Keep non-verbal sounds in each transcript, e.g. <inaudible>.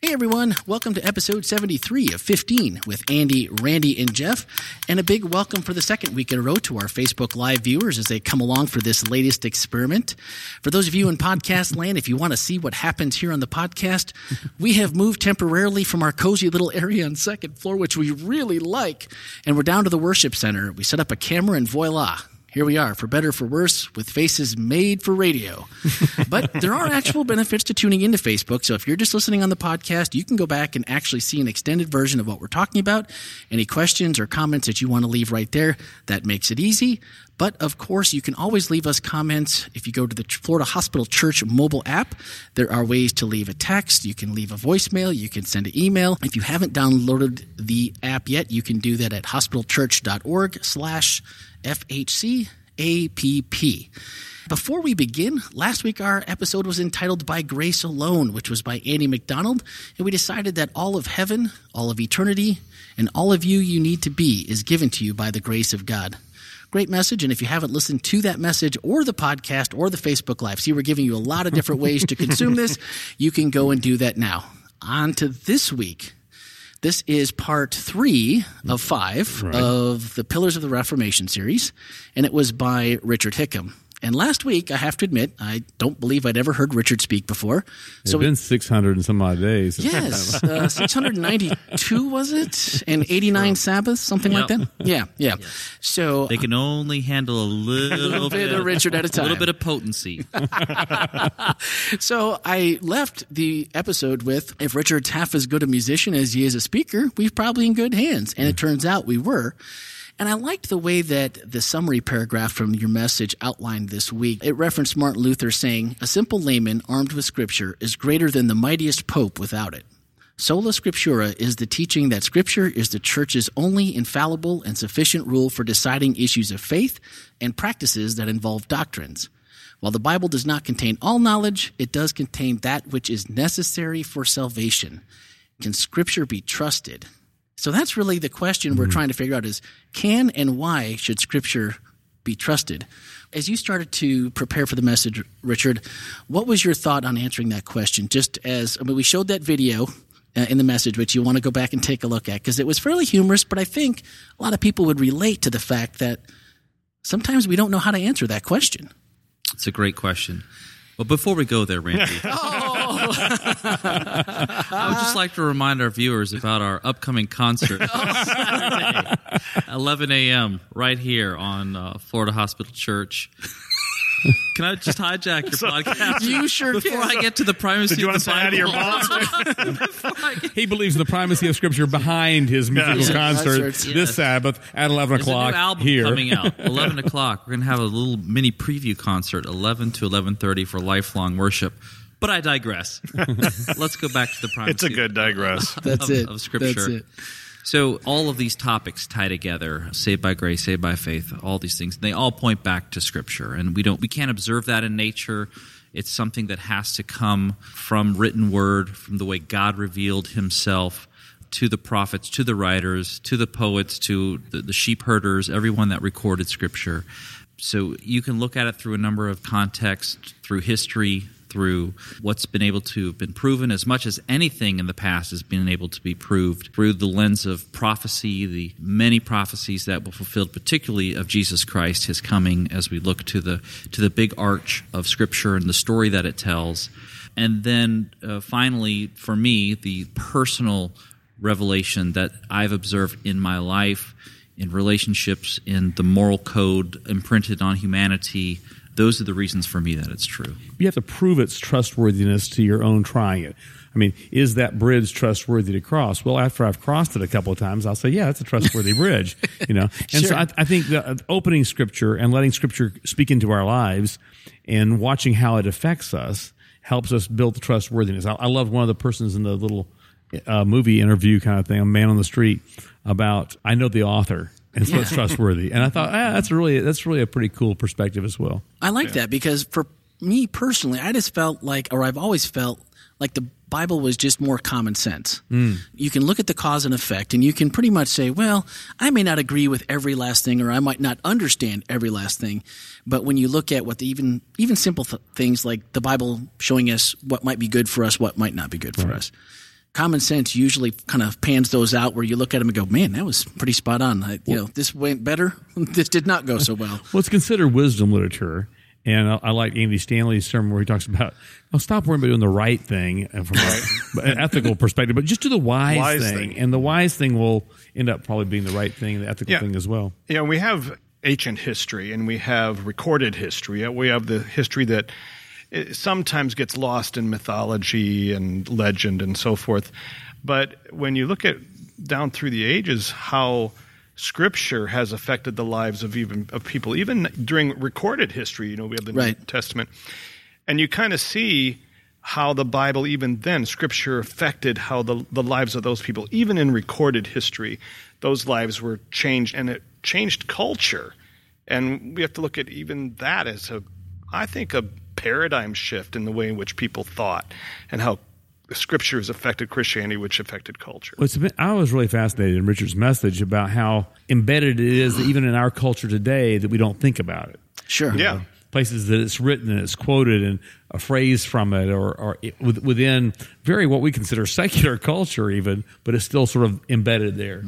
Hey everyone, welcome to episode 73 of 15 with Andy, Randy, and Jeff. And a big welcome for the second week in a row to our Facebook Live viewers as they come along for this latest experiment. For those of you in podcast land, if you want to see what happens here on the podcast, <laughs> we have moved temporarily from our cozy little area on second floor, which we really like, and we're down to the worship center. We set up a camera and voila, here we are, for better for worse, with faces made for radio. <laughs> but there are actual benefits to tuning into Facebook. So if you're just listening on the podcast, you can go back and actually see an extended version of what we're talking about. Any questions or comments that you want to leave right there, that makes it easy. But of course, you can always leave us comments. If you go to the Florida Hospital Church mobile app, there are ways to leave a text. You can leave a voicemail. You can send an email. If you haven't downloaded the app yet, you can do that at hospitalchurch.org slash FHCAPP. Before we begin, last week our episode was entitled By Grace Alone, which was by Andy McDonald, and we decided that all of heaven, all of eternity, and all of you you need to be is given to you by the grace of God. Great message, and if you haven't listened to that message or the podcast or the Facebook Live, see, we're giving you a lot of different ways to consume this. <laughs> You can go and do that now. On to this week. This is part three of five right. of the Pillars of the Reformation series, and it was by Richard Hickham. And last week, I have to admit, I don't believe I'd ever heard Richard speak before. It's so been 600 and some odd days. Yes, uh, 692 was it? And 89 Sabbaths, something yep. like that? Yeah, yeah. So They can only handle a little, <laughs> a little bit of Richard at a time. A little bit of potency. <laughs> so I left the episode with if Richard's half as good a musician as he is a speaker, we're probably in good hands. And it turns out we were. And I liked the way that the summary paragraph from your message outlined this week. It referenced Martin Luther saying, A simple layman armed with scripture is greater than the mightiest pope without it. Sola Scriptura is the teaching that Scripture is the church's only infallible and sufficient rule for deciding issues of faith and practices that involve doctrines. While the Bible does not contain all knowledge, it does contain that which is necessary for salvation. Can Scripture be trusted? So that's really the question we're mm-hmm. trying to figure out is can and why should scripture be trusted? As you started to prepare for the message, Richard, what was your thought on answering that question? Just as I mean, we showed that video uh, in the message, which you want to go back and take a look at because it was fairly humorous, but I think a lot of people would relate to the fact that sometimes we don't know how to answer that question. It's a great question. Well, before we go there, Randy, <laughs> oh. I would just like to remind our viewers about our upcoming concert, Saturday, <laughs> 11 a.m. right here on uh, Florida Hospital Church. Can I just hijack your <laughs> podcast? You sure Before can. I get to the primacy Did you of the Bible. Out of your he believes in the primacy of Scripture behind his musical yeah. concert yes. this Sabbath at 11 There's o'clock a new album here. coming out. <laughs> 11 o'clock. We're going to have a little mini preview concert, 11 to 11.30 for lifelong worship. But I digress. <laughs> Let's go back to the primacy. It's a good digress. That's of, it. Of Scripture. That's it. So all of these topics tie together: saved by grace, saved by faith. All these things they all point back to Scripture, and we don't we can't observe that in nature. It's something that has to come from written word, from the way God revealed Himself to the prophets, to the writers, to the poets, to the, the sheep herders, everyone that recorded Scripture. So you can look at it through a number of contexts, through history, through what's been able to have been proven as much as anything in the past has been able to be proved through the lens of prophecy, the many prophecies that were fulfilled, particularly of Jesus Christ, his coming, as we look to the to the big arch of Scripture and the story that it tells. And then uh, finally, for me, the personal revelation that I've observed in my life, in relationships, in the moral code imprinted on humanity those are the reasons for me that it's true. You have to prove its trustworthiness to your own trying it. I mean, is that bridge trustworthy to cross? Well, after I've crossed it a couple of times, I'll say, yeah, it's a trustworthy <laughs> bridge. You know, and sure. so I, I, think the, uh, opening Scripture and letting Scripture speak into our lives and watching how it affects us helps us build the trustworthiness. I, I love one of the persons in the little uh, movie interview kind of thing, a man on the street, about I know the author and so it's trustworthy. And I thought, ah, that's really that's really a pretty cool perspective as well. I like yeah. that because for me personally, I just felt like, or I've always felt like the Bible was just more common sense. Mm. You can look at the cause and effect, and you can pretty much say, well, I may not agree with every last thing, or I might not understand every last thing. But when you look at what the even even simple th- things like the Bible showing us what might be good for us, what might not be good for right. us, common sense usually kind of pans those out where you look at them and go, man, that was pretty spot on. I, you know, this went better. <laughs> this did not go so well. <laughs> well, it's considered wisdom literature. And I, I like Andy Stanley's sermon where he talks about, "I'll stop worrying about doing the right thing uh, from <laughs> an ethical perspective, but just do the wise, Wise thing. thing. And the wise thing will end up probably being the right thing, the ethical Yeah. thing as well. Yeah, we have ancient history and we have recorded history. We have the history that sometimes gets lost in mythology and legend and so forth. But when you look at down through the ages, how Scripture has affected the lives of even of people, even during recorded history. You know, we have the New Testament, and you kind of see how the Bible, even then, Scripture affected how the the lives of those people, even in recorded history, those lives were changed, and it changed culture. And we have to look at even that as a, I think, a paradigm shift in the way in which people thought, and how the Scripture has affected Christianity, which affected culture. Well, it's a bit, I was really fascinated in Richard's message about how embedded it is, even in our culture today, that we don't think about it. Sure. Yeah. Places that it's written and it's quoted and a phrase from it, or, or it, within very what we consider secular culture, even, but it's still sort of embedded there.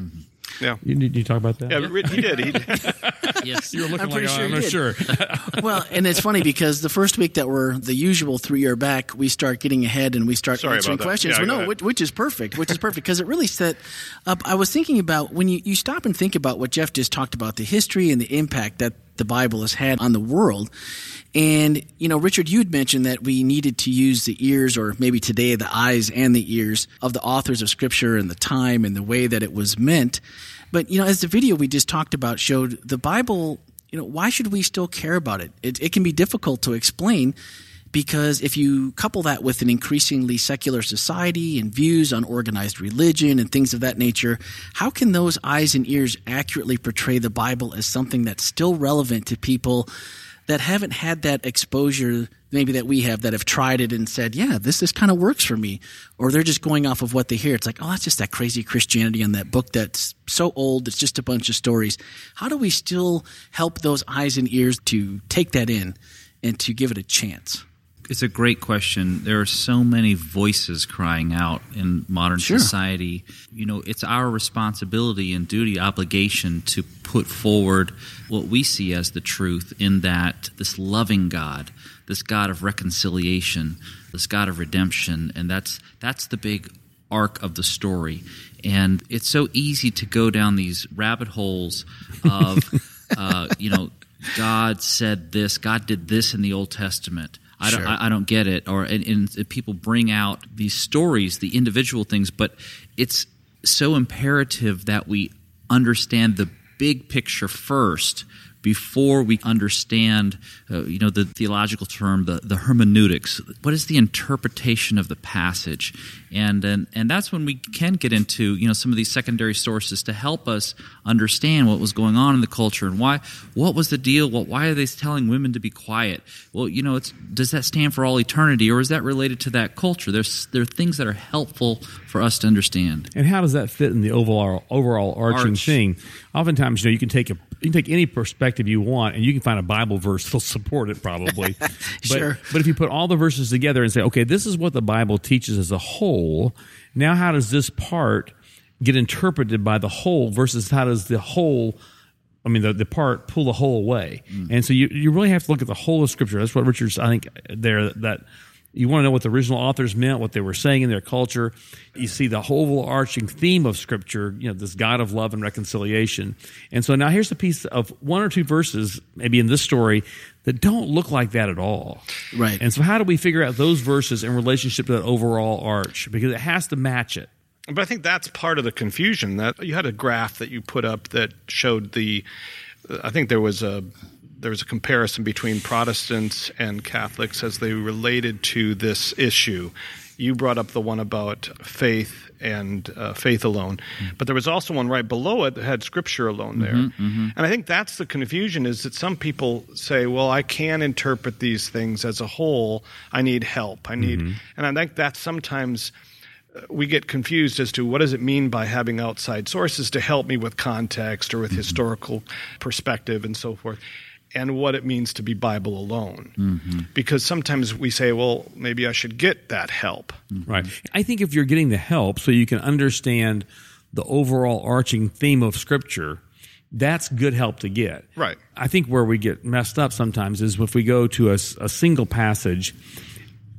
Yeah. You, did you talk about that? Yeah, he did. He did. <laughs> Yes. You're looking I'm pretty like sure I'm you not sure. <laughs> well, and it's funny because the first week that we're the usual three year back, we start getting ahead and we start Sorry answering questions. Yeah, well, no, which, which is perfect, which is perfect because it really set up. I was thinking about when you, you stop and think about what Jeff just talked about the history and the impact that the Bible has had on the world. And, you know, Richard, you'd mentioned that we needed to use the ears, or maybe today the eyes and the ears of the authors of Scripture and the time and the way that it was meant. But, you know, as the video we just talked about showed, the Bible, you know, why should we still care about it? It, it can be difficult to explain because if you couple that with an increasingly secular society and views on organized religion and things of that nature, how can those eyes and ears accurately portray the Bible as something that's still relevant to people that haven't had that exposure maybe that we have that have tried it and said, yeah, this this kind of works for me, or they're just going off of what they hear. It's like, oh, that's just that crazy Christianity on that book that's so old. It's just a bunch of stories. How do we still help those eyes and ears to take that in and to give it a chance? It's a great question. There are so many voices crying out in modern Sure. society. You know, it's our responsibility and duty, obligation to put forward what we see as the truth in that this loving God, this God of reconciliation, this God of redemption, and that's that's the big arc of the story. And it's so easy to go down these rabbit holes of, <laughs> uh, you know, God said this, God did this in the Old Testament. I don't, Sure. I, I don't get it. Or and, and people bring out these stories, the individual things, but it's so imperative that we understand the big picture first before we understand, uh, you know, the theological term, the, the hermeneutics. What is the interpretation of the passage? And, and and that's when we can get into, you know, some of these secondary sources to help us understand what was going on in the culture and why. What was the deal? What? Why are they telling women to be quiet? Well, you know, it's does that stand for all eternity, or is that related to that culture? There's there are things that are helpful for us to understand. And how does that fit in the overall overall arching Arch. thing? Oftentimes, you know, you can take a you can take any perspective you want, and you can find a Bible verse that'll support it, probably. <laughs> but, Sure. But if you put all the verses together and say, okay, this is what the Bible teaches as a whole. Now, how does this part get interpreted by the whole versus how does the whole I mean, the, the part pull the whole away. Mm. And so you, you really have to look at the whole of Scripture. That's what Richard's, I think, there, that you want to know what the original authors meant, what they were saying in their culture. You see the whole arching theme of Scripture, you know, this God of love and reconciliation. And so now here's a piece of one or two verses, maybe in this story, that don't look like that at all. Right. And so how do we figure out those verses in relationship to that overall arch? Because it has to match it. But I think that's part of the confusion. That you had a graph that you put up that showed the. I think there was a there was a comparison between Protestants and Catholics as they related to this issue. You brought up the one about faith and uh, faith alone, mm-hmm. but there was also one right below it that had Scripture alone there. Mm-hmm, mm-hmm. And I think that's the confusion: is that some people say, "Well, I can interpret these things as a whole. I need help. I need," and I think that sometimes uh, we get confused as to what does it mean by having outside sources to help me with context or with historical perspective and so forth. And what it means to be Bible alone. Mm-hmm. Because sometimes we say, well, maybe I should get that help. Right. I think if you're getting the help so you can understand the overall arching theme of Scripture, that's good help to get. Right. I think where we get messed up sometimes is if we go to a single passage,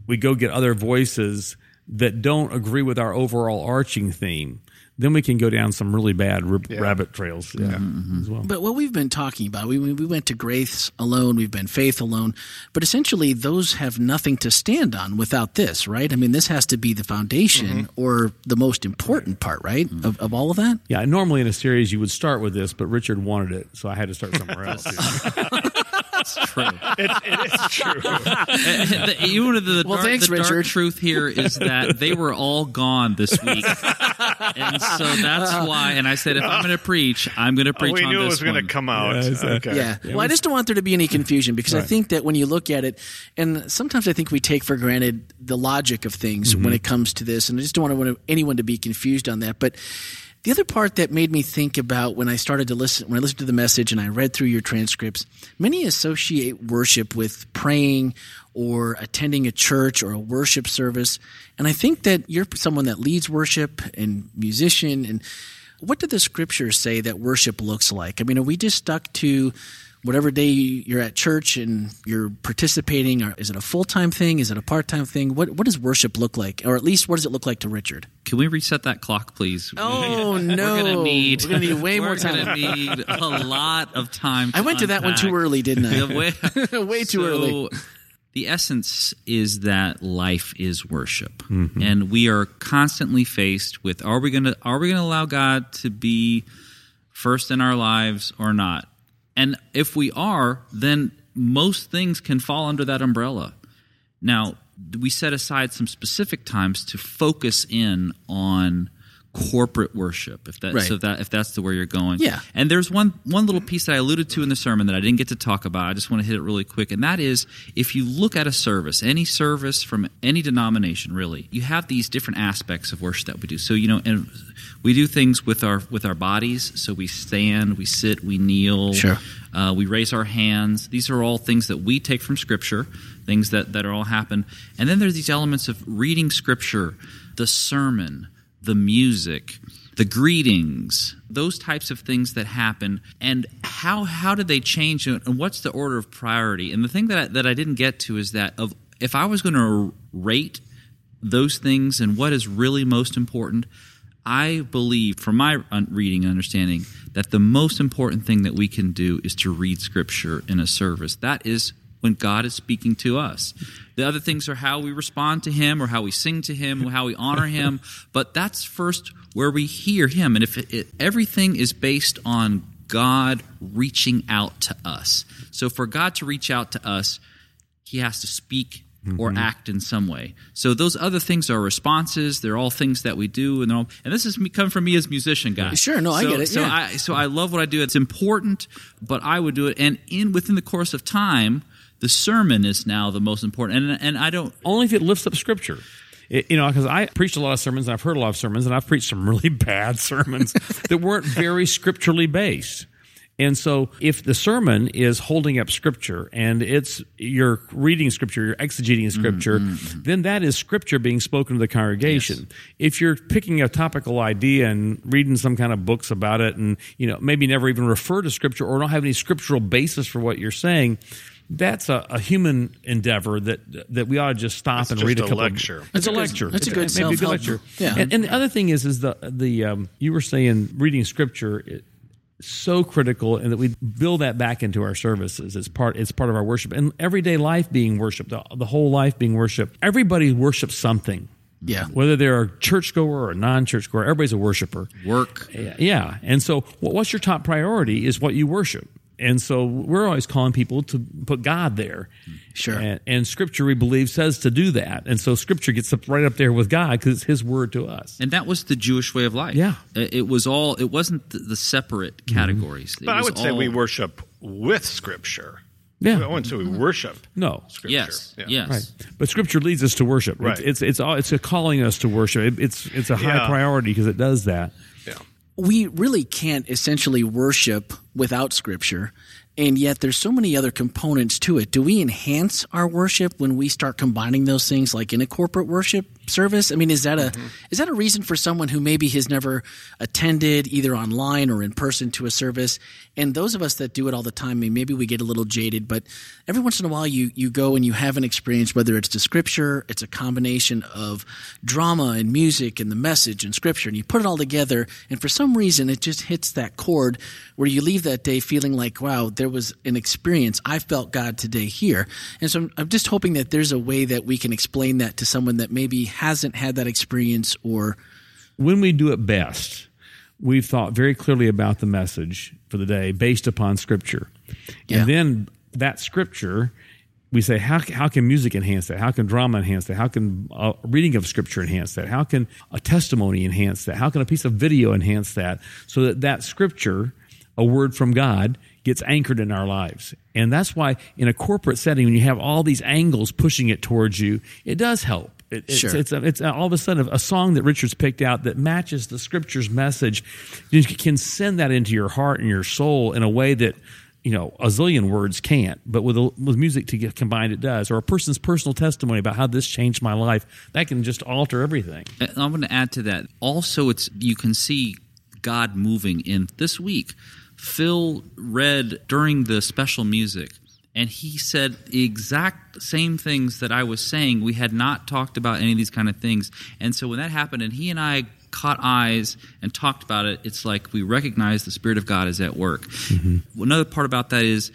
we go get other voices that don't agree with our overall arching theme. Then we can go down some really bad r- rabbit trails yeah. Mm-hmm. as well. But what we've been talking about, we, we went to grace alone, we've been faith alone, but essentially those have nothing to stand on without this, right? I mean, this has to be the foundation mm-hmm. or the most important part, right, mm-hmm. of, of all of that? Yeah, normally in a series you would start with this, but Richard wanted it, so I had to start somewhere else. <laughs> <laughs> It's true. It, it is true. <laughs> the, even the, the, Well, dark, thanks, the dark truth here is that they were all gone this week, and so that's <laughs> why. And I said, if I'm going to preach, I'm going to preach we on knew it was going to come out. Yeah, it's, uh, okay. Yeah. Well, I just don't want there to be any confusion because I think that when you look at it, and sometimes I think we take for granted the logic of things when it comes to this, and I just don't want anyone to be confused on that. But the other part that made me think about when I started to listen, when I listened to the message and I read through your transcripts, many associate worship with praying or attending a church or a worship service. And I think that you're someone that leads worship and musician. And what do the scriptures say that worship looks like? I mean, are we just stuck to whatever day you're at church and you're participating? Or is it a full time thing? Is it a part time thing? What what does worship look like? Or at least what does it look like to Richard? Can we reset that clock, please? <laughs> Oh, We're no. gonna need. We're gonna need way more time. we're gonna need a lot of time. I went to that one too early, didn't I? <laughs> Yeah, way, <laughs> Way too So, early. The essence is that life is worship, Mm-hmm. and we are constantly faced with: Are we going to Are we going to allow God to be first in our lives or not? And if we are, then most things can fall under that umbrella. Now, we set aside some specific times to focus in on corporate worship if that Right. so that if that's the where you're going Yeah. and there's one one little piece that I alluded to in the sermon that I didn't get to talk about. I just want to hit it really quick, and that is if you look at a service, any service from any denomination, really, you have these different aspects of worship that we do. So you know, and we do things with our with our bodies. So we stand, we sit, we kneel. Sure. Uh, we raise our hands. These are all things that we take from Scripture, things that, that are all happen. And then there's these elements of reading Scripture, the sermon, the music, the greetings, those types of things that happen. And how how did they change? And what's the order of priority? And the thing that I, that I didn't get to is that of if I was going to rate those things and what is really most important, I believe, from my reading and understanding, that the most important thing that we can do is to read Scripture in a service. That is when God is speaking to us. The other things are how we respond to Him, or how we sing to Him, or how we honor Him. But that's first where we hear Him. And if it, it, everything is based on God reaching out to us, so for God to reach out to us, He has to speak or mm-hmm. act in some way. So those other things are responses. They're all things that we do, and they're all, and this has come from me as a musician, guys. Sure, no, I get it, So yeah. I so I love what I do. It's important, but I would do it, and in within the course of time, the sermon is now the most important. And and I don't. Only if it lifts up Scripture. It- you know, because I preached a lot of sermons, and I've heard a lot of sermons, and I've preached some really <laughs> bad sermons that weren't very scripturally based. And so, if the sermon is holding up Scripture and it's you're reading Scripture, you're exegeting mm-hmm, Scripture, mm-hmm, mm-hmm. then that is Scripture being spoken to the congregation. If you're picking a topical idea and reading some kind of books about it, and you know maybe never even refer to Scripture or don't have any scriptural basis for what you're saying, that's a, a human endeavor that that we ought to just stop It's and just read a a couple. lecture. Of, it's That's a a good- lecture. that's a It's good maybe a good self-help. lecture. Yeah. And, and the other thing is, is the the um, you were saying reading scripture. It, so critical and that we build that back into our services it's part it's part of our worship and everyday life being worshiped the, the whole life being worshiped everybody worships something Yeah. whether they're a churchgoer or a non-churchgoer everybody's a worshiper Work. yeah. And so, what's your top priority is what you worship. And so, we're always calling people to put God there. Sure. And, and Scripture, we believe, says to do that. And so, Scripture gets up right up there with God because it's His word to us. And that was the Jewish way of life. Yeah. It it was all. It wasn't the, the separate mm-hmm. categories. It But I was would say we worship with Scripture. Yeah. I wouldn't say we worship No. Scripture. Yes. Yeah. Yes. Right. But Scripture leads us to worship. Right. It's, it's, it's, all, it's a calling us to worship. It, it's, it's a high Yeah. priority because it does that. We really can't essentially worship without Scripture and yet there's so many other components to it. Do we enhance our worship when we start combining those things, like in a corporate worship service? I mean, is that a mm-hmm. is that a reason for someone who maybe has never attended either online or in person to a service? And those of us that do it all the time, I mean, maybe we get a little jaded, but every once in a while, you you go and you have an experience, whether it's to scripture, it's a combination of drama and music and the message and scripture, and you put it all together, and for some reason, it just hits that chord where you leave that day feeling like, wow there was an experience. I felt God today here. And so I'm, I'm just hoping that there's a way that we can explain that to someone that maybe hasn't had that experience or. When we do it best, we've thought very clearly about the message for the day based upon Scripture. Yeah. And then that Scripture we say how, how can music enhance that how can drama enhance that how can a reading of scripture enhance that how can a testimony enhance that how can a piece of video enhance that so that that scripture a word from god gets anchored in our lives. And that's why in a corporate setting, when you have all these angles pushing it towards you, it does help. It, it's, sure. it's, it's, all of a sudden a song that Richard's picked out that matches the scripture's message. You can send that into your heart and your soul in a way that you know a zillion words can't but with with music to get combined it does or a person's personal testimony about how this changed my life that can just alter everything uh, i'm going to add to that also it's you can see god moving in this week Phil read during the special music, and he said the exact same things that I was saying. We had not talked about any of these kind of things. And so when that happened, and he and I caught eyes and talked about it, it's like we recognize the Spirit of God is at work. Mm-hmm. Another part about that is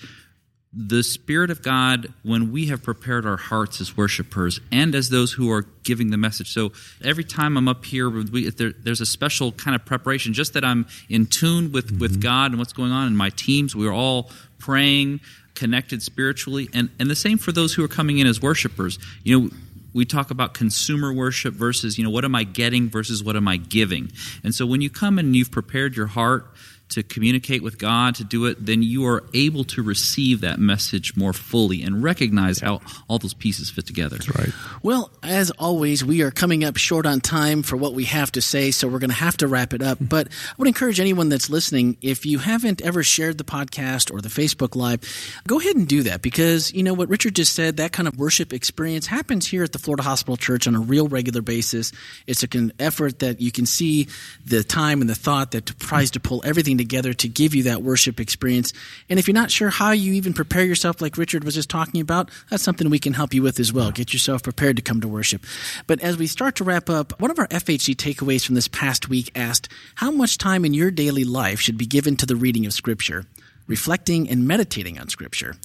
the Spirit of God, when we have prepared our hearts as worshipers and as those who are giving the message. So every time I'm up here, we, there, there's a special kind of preparation, just that I'm in tune with, mm-hmm. with God and what's going on in my teams. We're all praying, connected spiritually, and, and the same for those who are coming in as worshipers. You know, we talk about consumer worship versus, you know, what am I getting versus what am I giving? And so when you come and you've prepared your heart, to communicate with God, to do it, then you are able to receive that message more fully and recognize how all those pieces fit together. That's right. Well, as always, we are coming up short on time for what we have to say, so we're going to have to wrap it up. Hmm. But I would encourage anyone that's listening, if you haven't ever shared the podcast or the Facebook Live, go ahead and do that because, you know, what Richard just said, that kind of worship experience happens here at the Florida Hospital Church on a real regular basis. It's an effort that you can see the time and the thought that tries to pull everything together to give you that worship experience. And if you're not sure how you even prepare yourself, like Richard was just talking about, that's something we can help you with as well. Get yourself prepared to come to worship. But as we start to wrap up, one of our FHC takeaways from this past week asked, How much time in your daily life should be given to the reading of Scripture? Reflecting and meditating on Scripture.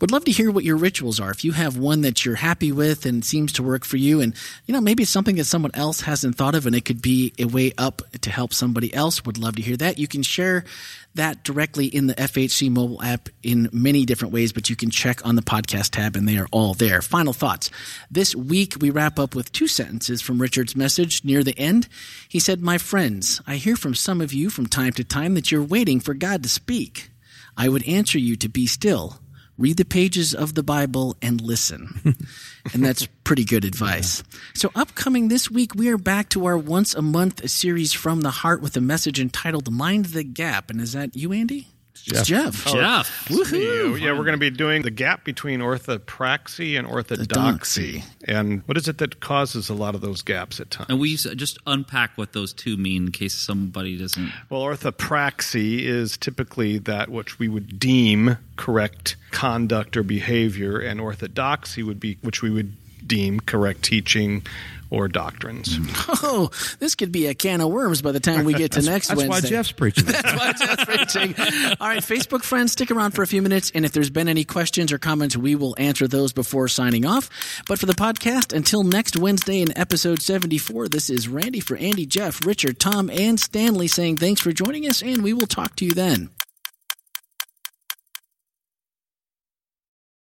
Would love to hear what your rituals are. If you have one that you're happy with and seems to work for you, and you know maybe it's something that someone else hasn't thought of, and it could be a way up to help somebody else. Would love to hear that. You can share that directly in the FHC mobile app in many different ways, but you can check on the podcast tab, and they are all there. Final thoughts. This week we wrap up with two sentences from Richard's message near the end. He said, "My friends, I hear from some of you from time to time that you're waiting for God to speak." I would answer you to be still, read the pages of the Bible, and listen. <laughs> and that's pretty good advice. Yeah. So, upcoming this week, we are back to our once a month series from the heart with a message entitled Mind the Gap. And is that you, Andy? Jeff. Jeff. Oh, Jeff. Woohoo. Yeah, we're going to be doing the gap between orthopraxy and orthodoxy. And what is it that causes a lot of those gaps at times? And we just unpack what those two mean in case somebody doesn't. Well, orthopraxy is typically that which we would deem correct conduct or behavior, and orthodoxy would be which we would deem correct teaching or doctrines. <laughs> Oh, this could be a can of worms by the time we get to next that's Wednesday. That's why Jeff's preaching. <laughs> that's why Jeff's preaching. All right, Facebook friends, stick around for a few minutes, and if there's been any questions or comments, we will answer those before signing off. But for the podcast, until next Wednesday in episode 74, this is Randy for Andy, Jeff, Richard, Tom, and Stanley saying thanks for joining us, and we will talk to you then.